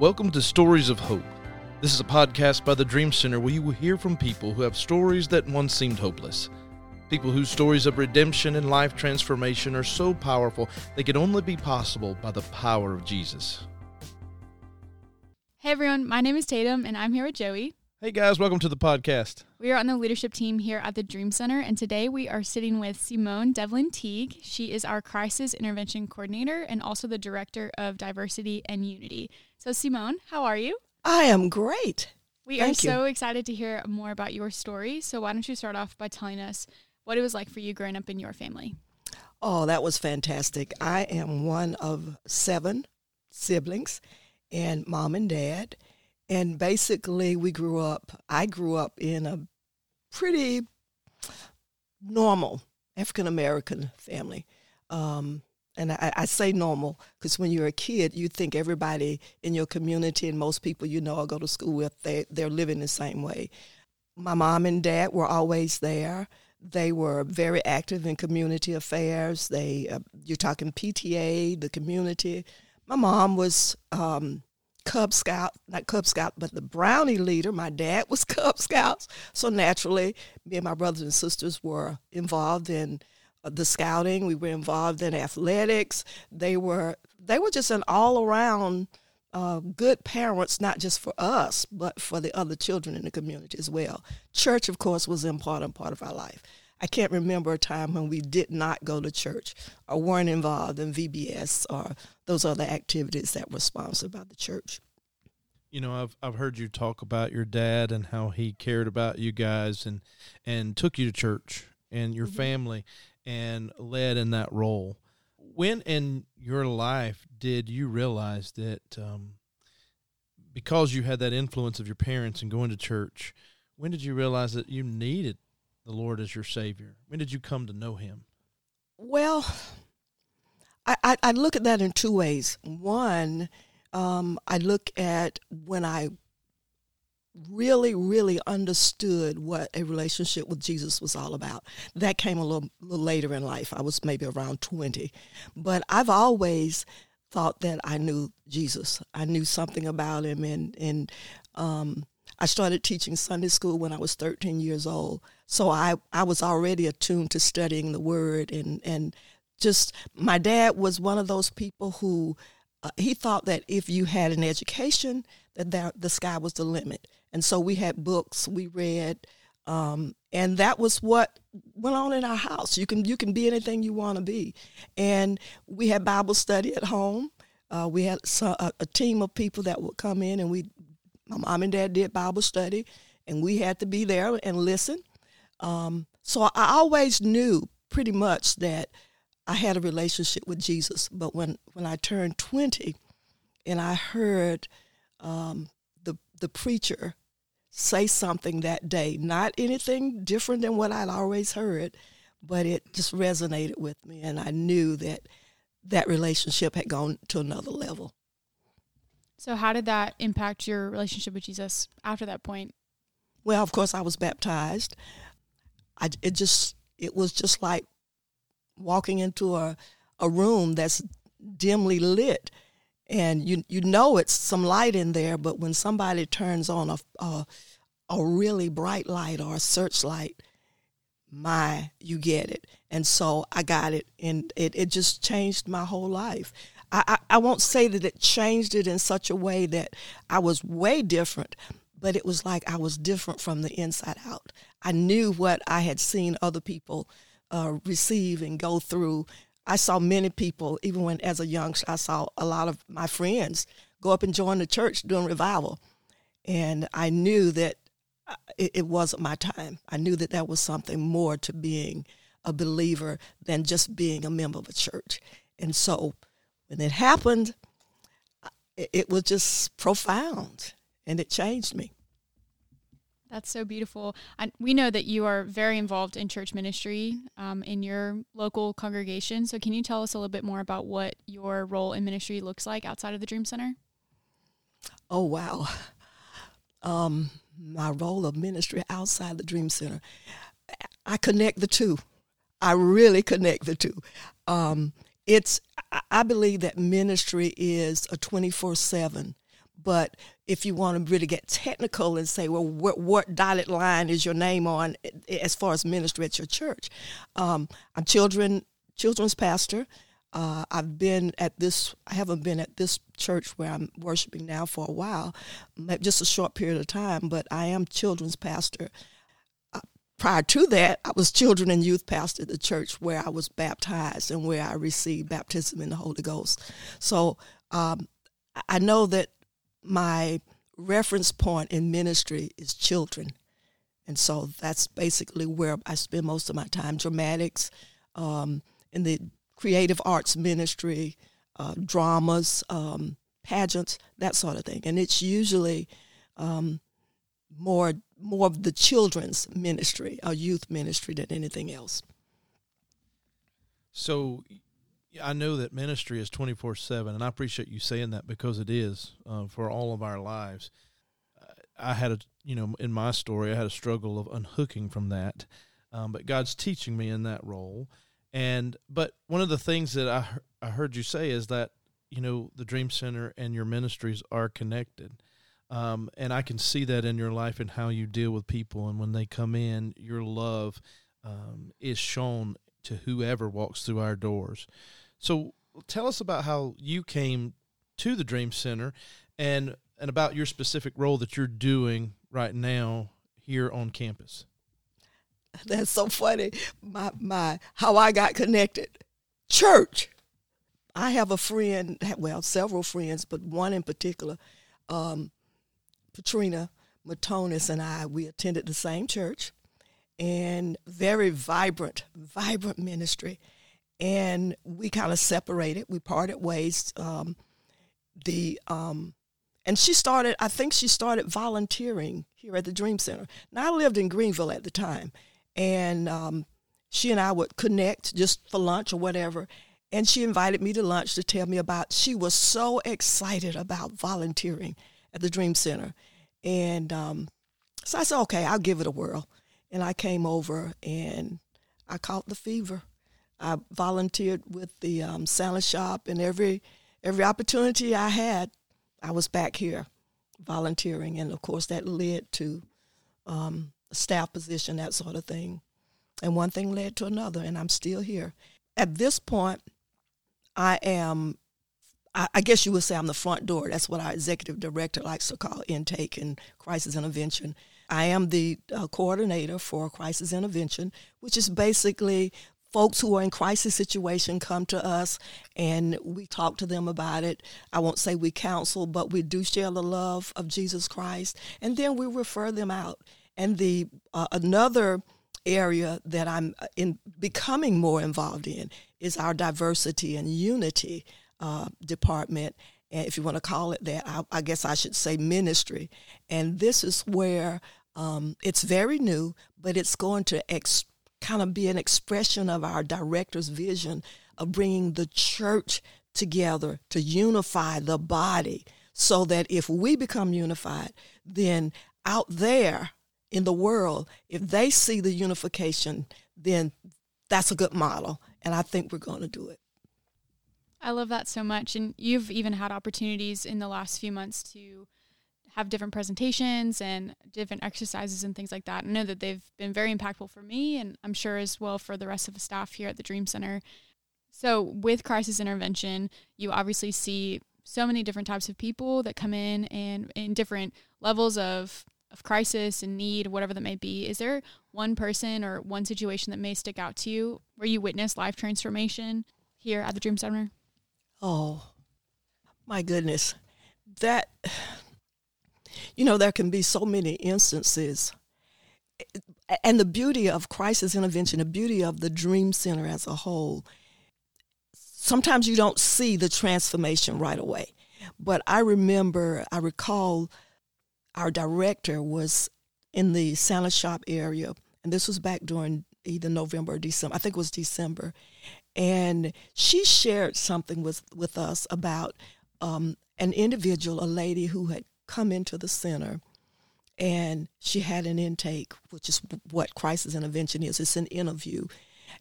Welcome to Stories of Hope. This is a podcast by the Dream Center where you will hear from people who have stories that once seemed hopeless. People whose stories of redemption and life transformation are so powerful they can only be possible by the power of Jesus. Hey everyone, my name is Tatum and I'm here with Joey. Hey guys, welcome to the podcast. We are on the leadership team here at the Dream Center, and today we are sitting with Simone Devlin Teague. She is our crisis intervention coordinator and also the director of diversity and unity. So, Simone, how are you? I am great. We Thank are you. so excited to hear more about your story. So, why don't you start off by telling us what it was like for you growing up in your family? Oh, that was fantastic. I am one of seven siblings and mom and dad. And basically, we grew up, I grew up in a pretty normal African American family. Um, and I, I say normal because when you're a kid, you think everybody in your community and most people you know or go to school with, they, they're living the same way. My mom and dad were always there. They were very active in community affairs. They, uh, you're talking PTA, the community. My mom was um, Cub Scout, not Cub Scout, but the Brownie leader. My dad was Cub Scouts. So naturally, me and my brothers and sisters were involved in uh, the scouting. We were involved in athletics. They were they were just an all around uh, good parents, not just for us, but for the other children in the community as well. Church, of course, was an important part of our life. I can't remember a time when we did not go to church or weren't involved in VBS or those other activities that were sponsored by the church. You know, I've I've heard you talk about your dad and how he cared about you guys and and took you to church and your Mhm. family and led in that role. When in your life did you realize that um, because you had that influence of your parents and going to church, when did you realize that you needed the Lord as your Savior? When did you come to know Him? Well, I, I, I look at that in two ways. One, um, I look at when I really, really understood what a relationship with Jesus was all about. That came a little, little later in life. I was maybe around 20. But I've always thought that I knew Jesus. I knew something about him. And, and um, I started teaching Sunday school when I was 13 years old. So I, I was already attuned to studying the word and, and just my dad was one of those people who uh, he thought that if you had an education that that the sky was the limit. And so we had books we read um, and that was what went on in our house. You can you can be anything you want to be. And we had bible study at home. Uh, we had a, a team of people that would come in and we my mom and dad did bible study and we had to be there and listen um, so i always knew pretty much that I had a relationship with Jesus, but when, when I turned 20 and I heard um, the, the preacher say something that day, not anything different than what I'd always heard, but it just resonated with me, and I knew that that relationship had gone to another level. So, how did that impact your relationship with Jesus after that point? Well, of course, I was baptized. I, it just it was just like walking into a, a room that's dimly lit. And you you know it's some light in there but when somebody turns on a a, a really bright light or a searchlight my you get it. And so i got it and it, it just changed my whole life. I, I, I won't say that it changed it in such a way that i was way different but it was like i was different from the inside out i knew what i had seen other people uh, receive and go through. I saw many people, even when as a youngster, I saw a lot of my friends go up and join the church during revival. And I knew that uh, it, it wasn't my time. I knew that there was something more to being a believer than just being a member of a church. And so when it happened, it, it was just profound and it changed me. That's so beautiful. I, we know that you are very involved in church ministry um, in your local congregation. So, can you tell us a little bit more about what your role in ministry looks like outside of the Dream Center? Oh, wow. Um, my role of ministry outside the Dream Center, I connect the two. I really connect the two. Um, it's I- believe that ministry is a twenty four seven, But if you want to really get technical and say, well, what, what dotted line is your name on as far as ministry at your church? Um, I'm children children's pastor. Uh, I've been at this. I haven't been at this church where I'm worshiping now for a while, just a short period of time. But I am children's pastor. Uh, prior to that, I was children and youth pastor at the church where I was baptized and where I received baptism in the Holy Ghost. So um, I know that my reference point in ministry is children. And so that's basically where I spend most of my time dramatics, um, in the creative arts ministry, uh, dramas, um, pageants, that sort of thing. And it's usually um, more more of the children's ministry or youth ministry than anything else. So I know that ministry is 24 7, and I appreciate you saying that because it is uh, for all of our lives. I had a, you know, in my story, I had a struggle of unhooking from that, um, but God's teaching me in that role. And, but one of the things that I, I heard you say is that, you know, the Dream Center and your ministries are connected. Um, and I can see that in your life and how you deal with people. And when they come in, your love um, is shown to whoever walks through our doors. So tell us about how you came to the Dream Center and and about your specific role that you're doing right now here on campus. That's so funny. My my how I got connected. Church. I have a friend, well, several friends, but one in particular, um, Patrina Matonis and I, we attended the same church and very vibrant, vibrant ministry and we kind of separated. We parted ways. Um, the um, and she started. I think she started volunteering here at the Dream Center. Now I lived in Greenville at the time, and um, she and I would connect just for lunch or whatever. And she invited me to lunch to tell me about. She was so excited about volunteering at the Dream Center, and um, so I said, "Okay, I'll give it a whirl." And I came over and I caught the fever I volunteered with the um, salad shop, and every every opportunity I had, I was back here volunteering, and of course that led to um, a staff position, that sort of thing. And one thing led to another, and I'm still here. At this point, I am. I, guess you would say I'm the front door. That's what our executive director likes to call intake and crisis intervention. I am the uh, coordinator for crisis intervention, which is basically folks who are in crisis situation come to us and we talk to them about it. I won't say we counsel, but we do share the love of Jesus Christ, and then we refer them out. And the uh, another area that I'm uh, in becoming more involved in is our diversity and unity uh, department. And if you want to call it that, I, I guess I should say ministry. And this is where um, it's very new, but it's going to expand kind of be an expression of our director's vision of bringing the church together to unify the body so that if we become unified, then out there in the world, if they see the unification, then that's a good model. And I think we're going to do it. I love that so much. And you've even had opportunities in the last few months to have different presentations and different exercises and things like that. I know that they've been very impactful for me and I'm sure as well for the rest of the staff here at the Dream Center. So, with crisis intervention, you obviously see so many different types of people that come in and in different levels of of crisis and need, whatever that may be. Is there one person or one situation that may stick out to you where you witness life transformation here at the Dream Center? Oh, my goodness. That you know, there can be so many instances. And the beauty of crisis intervention, the beauty of the Dream Center as a whole, sometimes you don't see the transformation right away. But I remember, I recall our director was in the salad shop area, and this was back during either November or December. I think it was December. And she shared something with, with us about um, an individual, a lady who had come into the center and she had an intake, which is what crisis intervention is. It's an interview.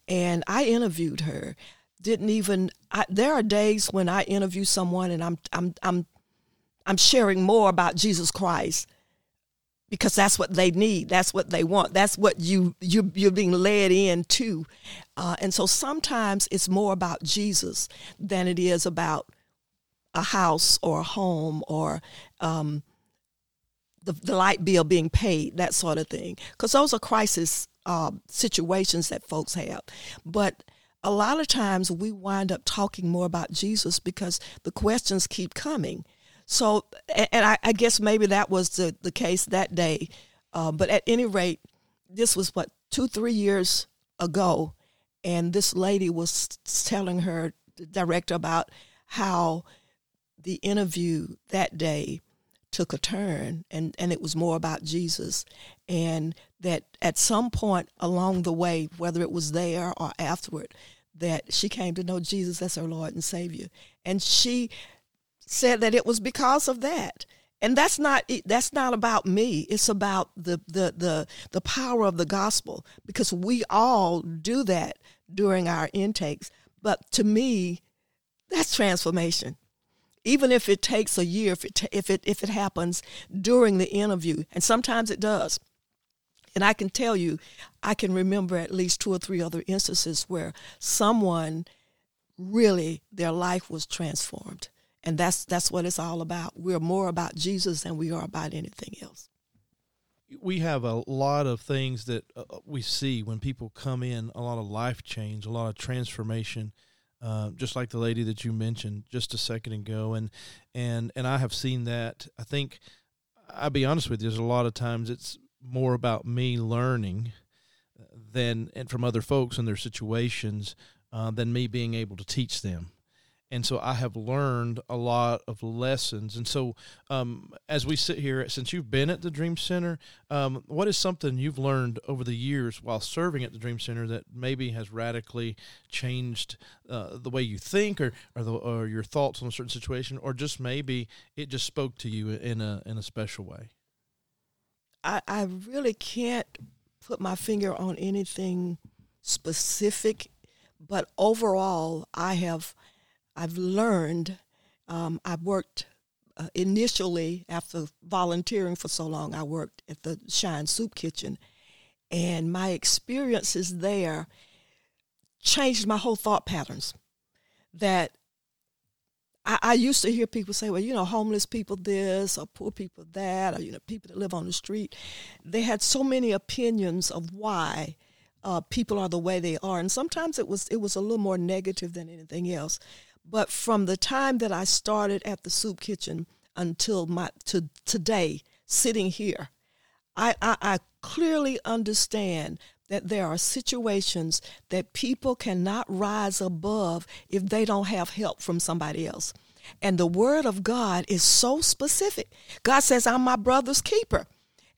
And I interviewed her. Didn't even I, there are days when I interview someone and I'm I'm I'm I'm sharing more about Jesus Christ because that's what they need. That's what they want. That's what you you you're being led into, uh, and so sometimes it's more about Jesus than it is about a house or a home or um, the, the light bill being paid, that sort of thing. Because those are crisis uh, situations that folks have. But a lot of times we wind up talking more about Jesus because the questions keep coming. So, and I, I guess maybe that was the, the case that day. Uh, but at any rate, this was what, two, three years ago. And this lady was telling her director about how the interview that day took a turn and, and it was more about Jesus. And that at some point along the way, whether it was there or afterward, that she came to know Jesus as her Lord and Savior. And she said that it was because of that. And that's not that's not about me. It's about the the the the power of the gospel because we all do that during our intakes. But to me, that's transformation. Even if it takes a year, if it if it if it happens during the interview, and sometimes it does. And I can tell you, I can remember at least two or three other instances where someone really their life was transformed and that's that's what it's all about. We're more about Jesus than we are about anything else. We have a lot of things that uh, we see when people come in, a lot of life change, a lot of transformation. Uh, just like the lady that you mentioned just a second ago, and and and I have seen that. I think I'll be honest with you. There's a lot of times it's more about me learning than and from other folks and their situations uh, than me being able to teach them and so I have learned a lot of lessons. And so, um, as we sit here, since you've been at the Dream Center, um, what is something you've learned over the years while serving at the Dream Center that maybe has radically changed uh, the way you think, or or, the, or, your thoughts on a certain situation, or just maybe it just spoke to you in a in a special way? I, I really can't put my finger on anything specific, but overall, I have I've learned. Um, I worked uh, initially after volunteering for so long. I worked at the Shine Soup Kitchen, and my experiences there changed my whole thought patterns. That I, I, used to hear people say, well, you know, homeless people this or poor people that, or, you know, people that live on the street. They had so many opinions of why uh, people are the way they are. And sometimes it was, it was a little more negative than anything else. But from the time that I started at the soup kitchen until my to today, sitting here, I, I, I clearly understand that there are situations that people cannot rise above if they don't have help from somebody else. And the word of God is so specific. God says, I'm my brother's keeper.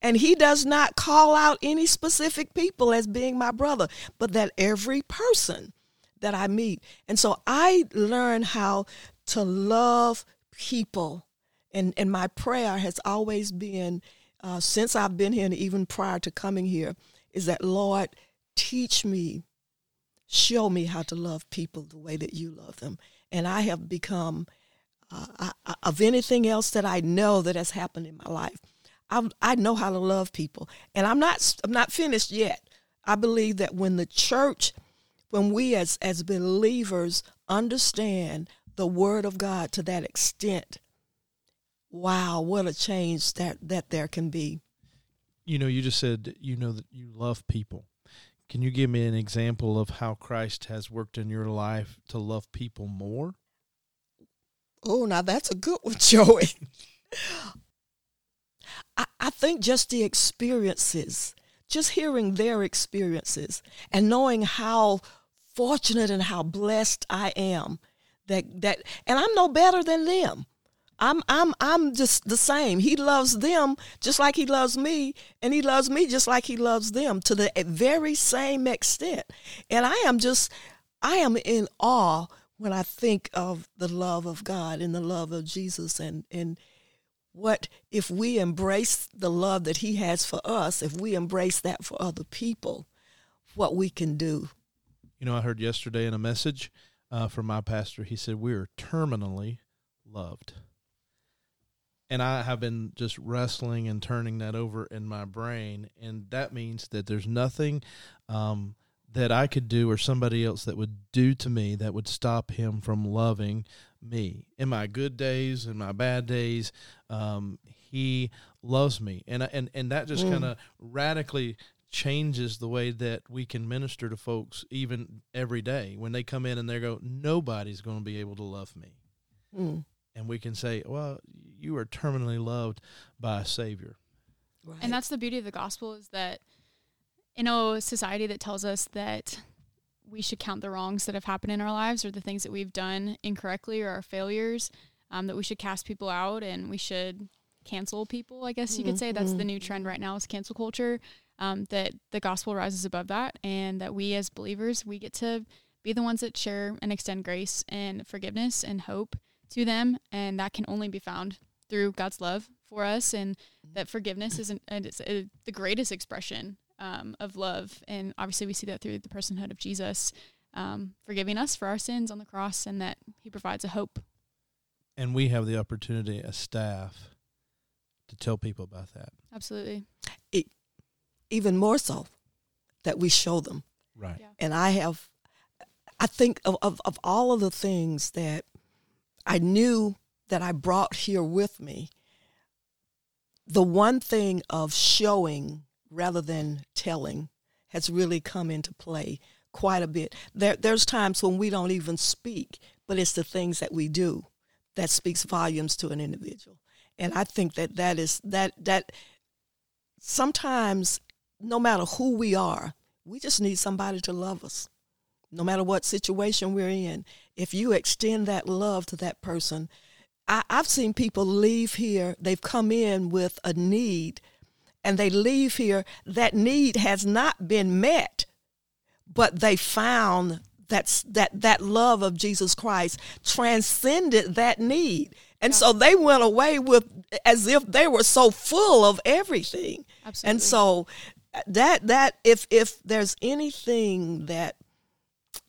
And he does not call out any specific people as being my brother, but that every person that I meet. And so I learn how to love people. And, and my prayer has always been, uh, since I've been here and even prior to coming here, is that, Lord, teach me, show me how to love people the way that you love them. And I have become, uh, I, of anything else that I know that has happened in my life, I, I know how to love people. And I'm not, I'm not finished yet. I believe that when the church when we as as believers understand the word of God to that extent, wow, what a change that that there can be. You know, you just said you know that you love people. Can you give me an example of how Christ has worked in your life to love people more? Oh, now that's a good one, Joey. I, I think just the experiences, just hearing their experiences and knowing how fortunate and how blessed I am that that and I'm no better than them. I'm I'm I'm just the same. He loves them just like he loves me, and he loves me just like he loves them to the very same extent. And I am just I am in awe when I think of the love of God and the love of Jesus and and what if we embrace the love that he has for us, if we embrace that for other people, what we can do you know, I heard yesterday in a message uh, from my pastor, he said, We are terminally loved. and I have been just wrestling and turning that over in my brain, and that means that there's nothing um, that I could do or somebody else that would do to me that would stop him from loving me in my good days and my bad days. Um, he loves me, and and and that just mm. kind of radically changes the way that we can minister to folks even every day when they come in and they go nobody's going to be able to love me mm. and we can say well you are terminally loved by a savior right. and that's the beauty of the gospel is that in a society that tells us that we should count the wrongs that have happened in our lives or the things that we've done incorrectly or our failures um, that we should cast people out and we should cancel people i guess you mm-hmm. could say that's the mm-hmm. new trend right now is cancel culture um, that the gospel rises above that and that we as believers we get to be the ones that share and extend grace and forgiveness and hope to them and that can only be found through god's love for us and that forgiveness is it's a, the greatest expression um, of love and obviously we see that through the personhood of jesus um, forgiving us for our sins on the cross and that he provides a hope and we have the opportunity as staff to tell people about that absolutely it, even more so that we show them. Right. Yeah. And I have, I think of, of, of all of the things that I knew that I brought here with me, the one thing of showing rather than telling has really come into play quite a bit. There, there's times when we don't even speak, but it's the things that we do that speaks volumes to an individual. And I think that that is that that sometimes no matter who we are, we just need somebody to love us. No matter what situation we're in, if you extend that love to that person, I, have seen people leave here, they've come in with a need, and they leave here, that need has not been met, but they found that's that that love of Jesus Christ transcended that need. And yeah. so they went away with as if they were so full of everything. Absolutely. And so uh, that that if if there's anything that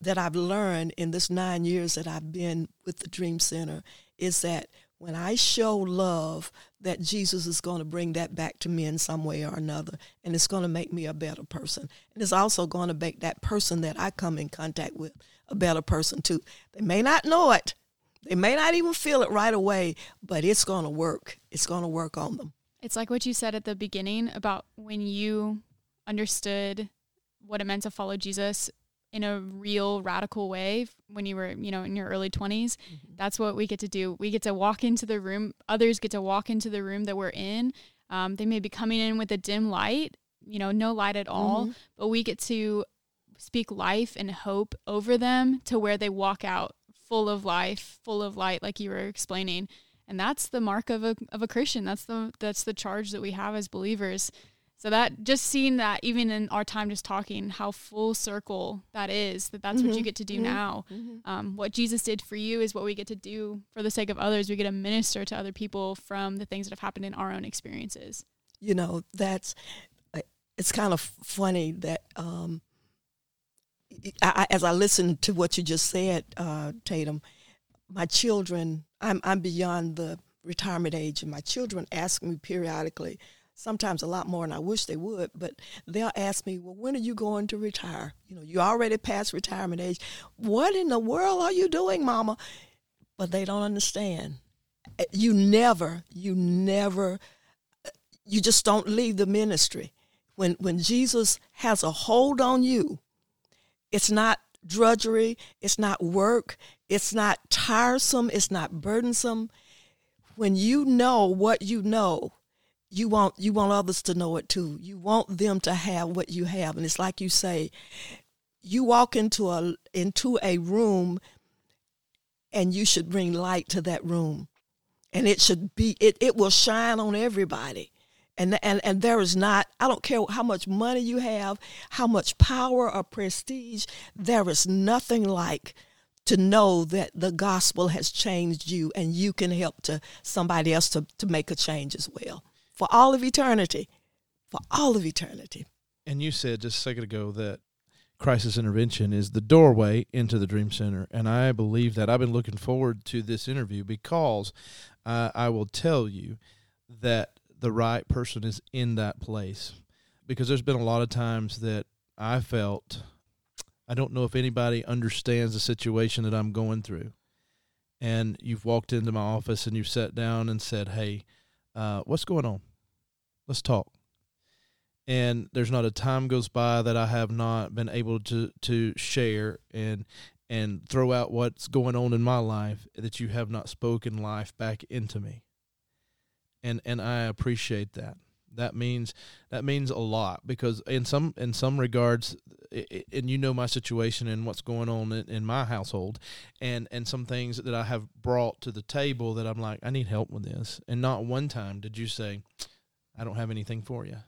that I've learned in this nine years that I've been with the Dream Center is that when I show love, that Jesus is going to bring that back to me in some way or another, and it's going to make me a better person. And it's also going to make that person that I come in contact with a better person too. They may not know it, they may not even feel it right away, but it's going to work. It's going to work on them. It's like what you said at the beginning about when you understood what it meant to follow Jesus in a real radical way when you were, you know, in your early 20s. Mm-hmm. That's what we get to do. We get to walk into the room, others get to walk into the room that we're in. Um, they may be coming in with a dim light, you know, no light at all, mm-hmm. but we get to speak life and hope over them to where they walk out full of life, full of light, like you were explaining. And that's the mark of a of a Christian. That's the that's the charge that we have as believers. So that just seeing that even in our time just talking, how full circle that is, that that's mm-hmm. what you mm-hmm. get to do mm-hmm. now. Mm-hmm. Um, what Jesus did for you is what we get to do for the sake of others. We get to minister to other people from the things that have happened in our own experiences. You know, that's, it's kind of funny that um, I, as I listen to what you just said, uh, Tatum, my children, I'm, I'm beyond the retirement age, and my children ask me periodically, sometimes a lot more and I wish they would, but they'll ask me, well, when are you going to retire? You know, you already past retirement age. What in the world are you doing, mama? But they don't understand. Eh, you never, you never, eh, you just don't leave the ministry. When, when Jesus has a hold on you, it's not drudgery, it's not work, it's not tiresome, it's not burdensome. When you know what you know, you want you want others to know it too. You want them to have what you have, and it's like you say, you walk into a into a room, and you should bring light to that room, and it should be it it will shine on everybody. And, and and there is not I don't care how much money you have, how much power or prestige, there is nothing like to know that the gospel has changed you and you can help to somebody else to, to make a change as well for all of eternity. For all of eternity. And you said just a second ago that crisis intervention is the doorway into the Dream Center. And I believe that I've been looking forward to this interview because I, I will tell you that the right person is in that place because there's been a lot of times that I felt I don't know if anybody understands the situation that I'm going through. And you've walked into my office and you've sat down and said, Hey, uh, what's going on? Let's talk. And there's not a time goes by that I have not been able to, to share and and throw out what's going on in my life that you have not spoken life back into me. And and I appreciate that that means that means a lot because in some in some regards and you know my situation and what's going on in, in, my household and and some things that I have brought to the table that I'm like I need help with this. And not one time did you say I don't have anything for you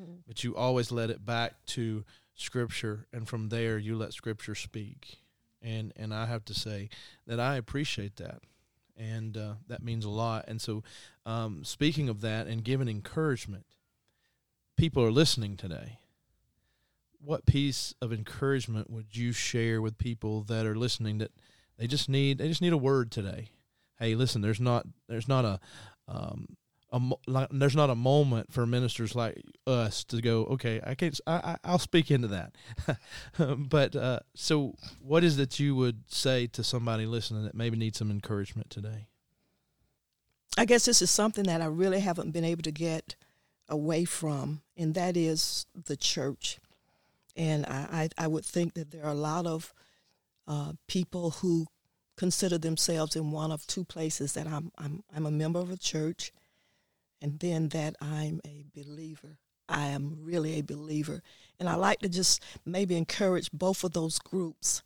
mm-hmm. but you always led it back to scripture and from there you let scripture speak. And and I have to say that I appreciate that and uh, that means a lot. And so, um, speaking of that and giving encouragement, people are listening today. What piece of encouragement would you share with people that are listening that they just need they just need a word today? Hey, listen, there's not there's not a um, a, like, there's not a moment for ministers like us to go, okay, I can't, I, I will speak into that. but uh, so, what is that you would say to somebody listening that maybe needs some encouragement today? I guess this is something that I really haven't been able to get away from, and that is the church. And I, I, I would think that there are a lot of uh, people who consider themselves in one of two places that I'm, I'm, I'm a member of a church and then that I'm a believer. I am really a believer. And I like to just maybe encourage both of those groups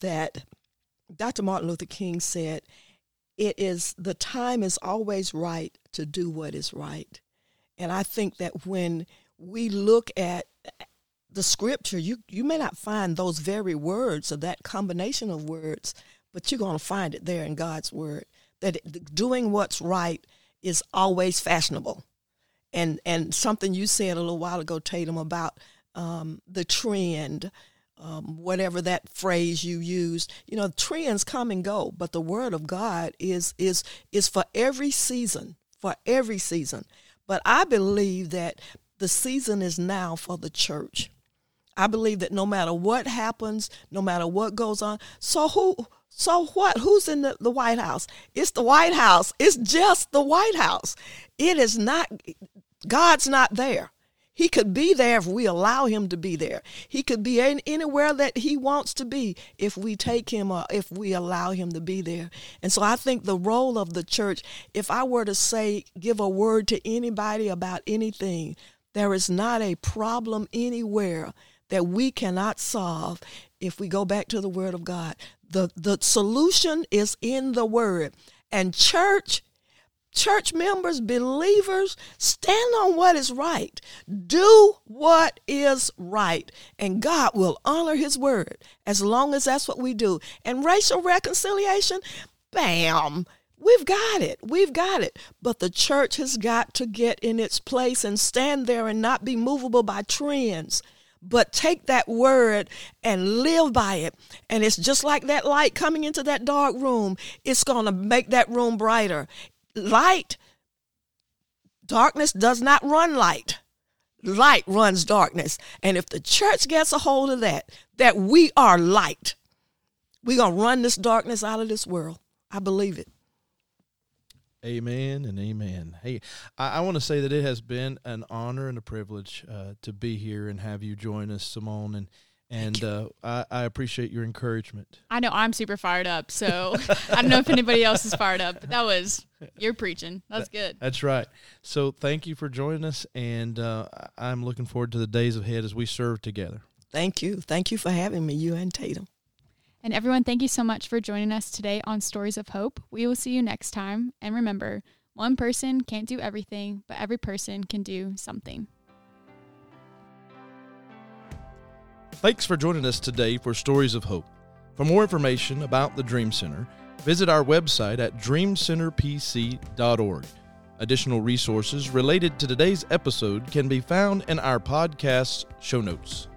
that Dr. Martin Luther King said, it is the time is always right to do what is right. And I think that when we look at the scripture, you, you may not find those very words or that combination of words, but you're going to find it there in God's word. That doing what's right is always fashionable. And and something you said a little while ago, Tatum, about um, the trend, um, whatever that phrase you used. You know, trends come and go, but the word of God is is is for every season, for every season. But I believe that the season is now for the church. I believe that no matter what happens, no matter what goes on, so who so what? Who's in the, the White House? It's the White House. It's just the White House. It is not, God's not there. He could be there if we allow him to be there. He could be in, anywhere that he wants to be if we take him or if we allow him to be there. And so I think the role of the church, if I were to say, give a word to anybody about anything, there is not a problem anywhere that we cannot solve if we go back to the Word of God. The, the solution is in the Word. And church, church members, believers, stand on what is right. Do what is right. And God will honor His Word as long as that's what we do. And racial reconciliation, bam. We've got it. We've got it. But the church has got to get in its place and stand there and not be movable by trends but take that word and live by it. And it's just like that light coming into that dark room, it's going to make that room brighter. Light, darkness does not run light. Light runs darkness. And if the church gets a hold of that, that we are light, we're going to run this darkness out of this world. I believe it. Amen and amen. Hey, I, I want to say that it has been an honor and a privilege uh, to be here and have you join us, Simone, and and uh, I, I, appreciate your encouragement. I know I'm super fired up, so I don't know if anybody else is fired up, but that was you're preaching. That's good. That's right. So thank you for joining us, and uh, I'm looking forward to the days ahead as we serve together. Thank you. Thank you for having me, you and Tatum. And everyone, thank you so much for joining us today on Stories of Hope. We will see you next time. And remember, one person can't do everything, but every person can do something. Thanks for joining us today for Stories of Hope. For more information about the Dream Center, visit our website at dreamcenterpc.org. Additional resources related to today's episode can be found in our podcast show notes.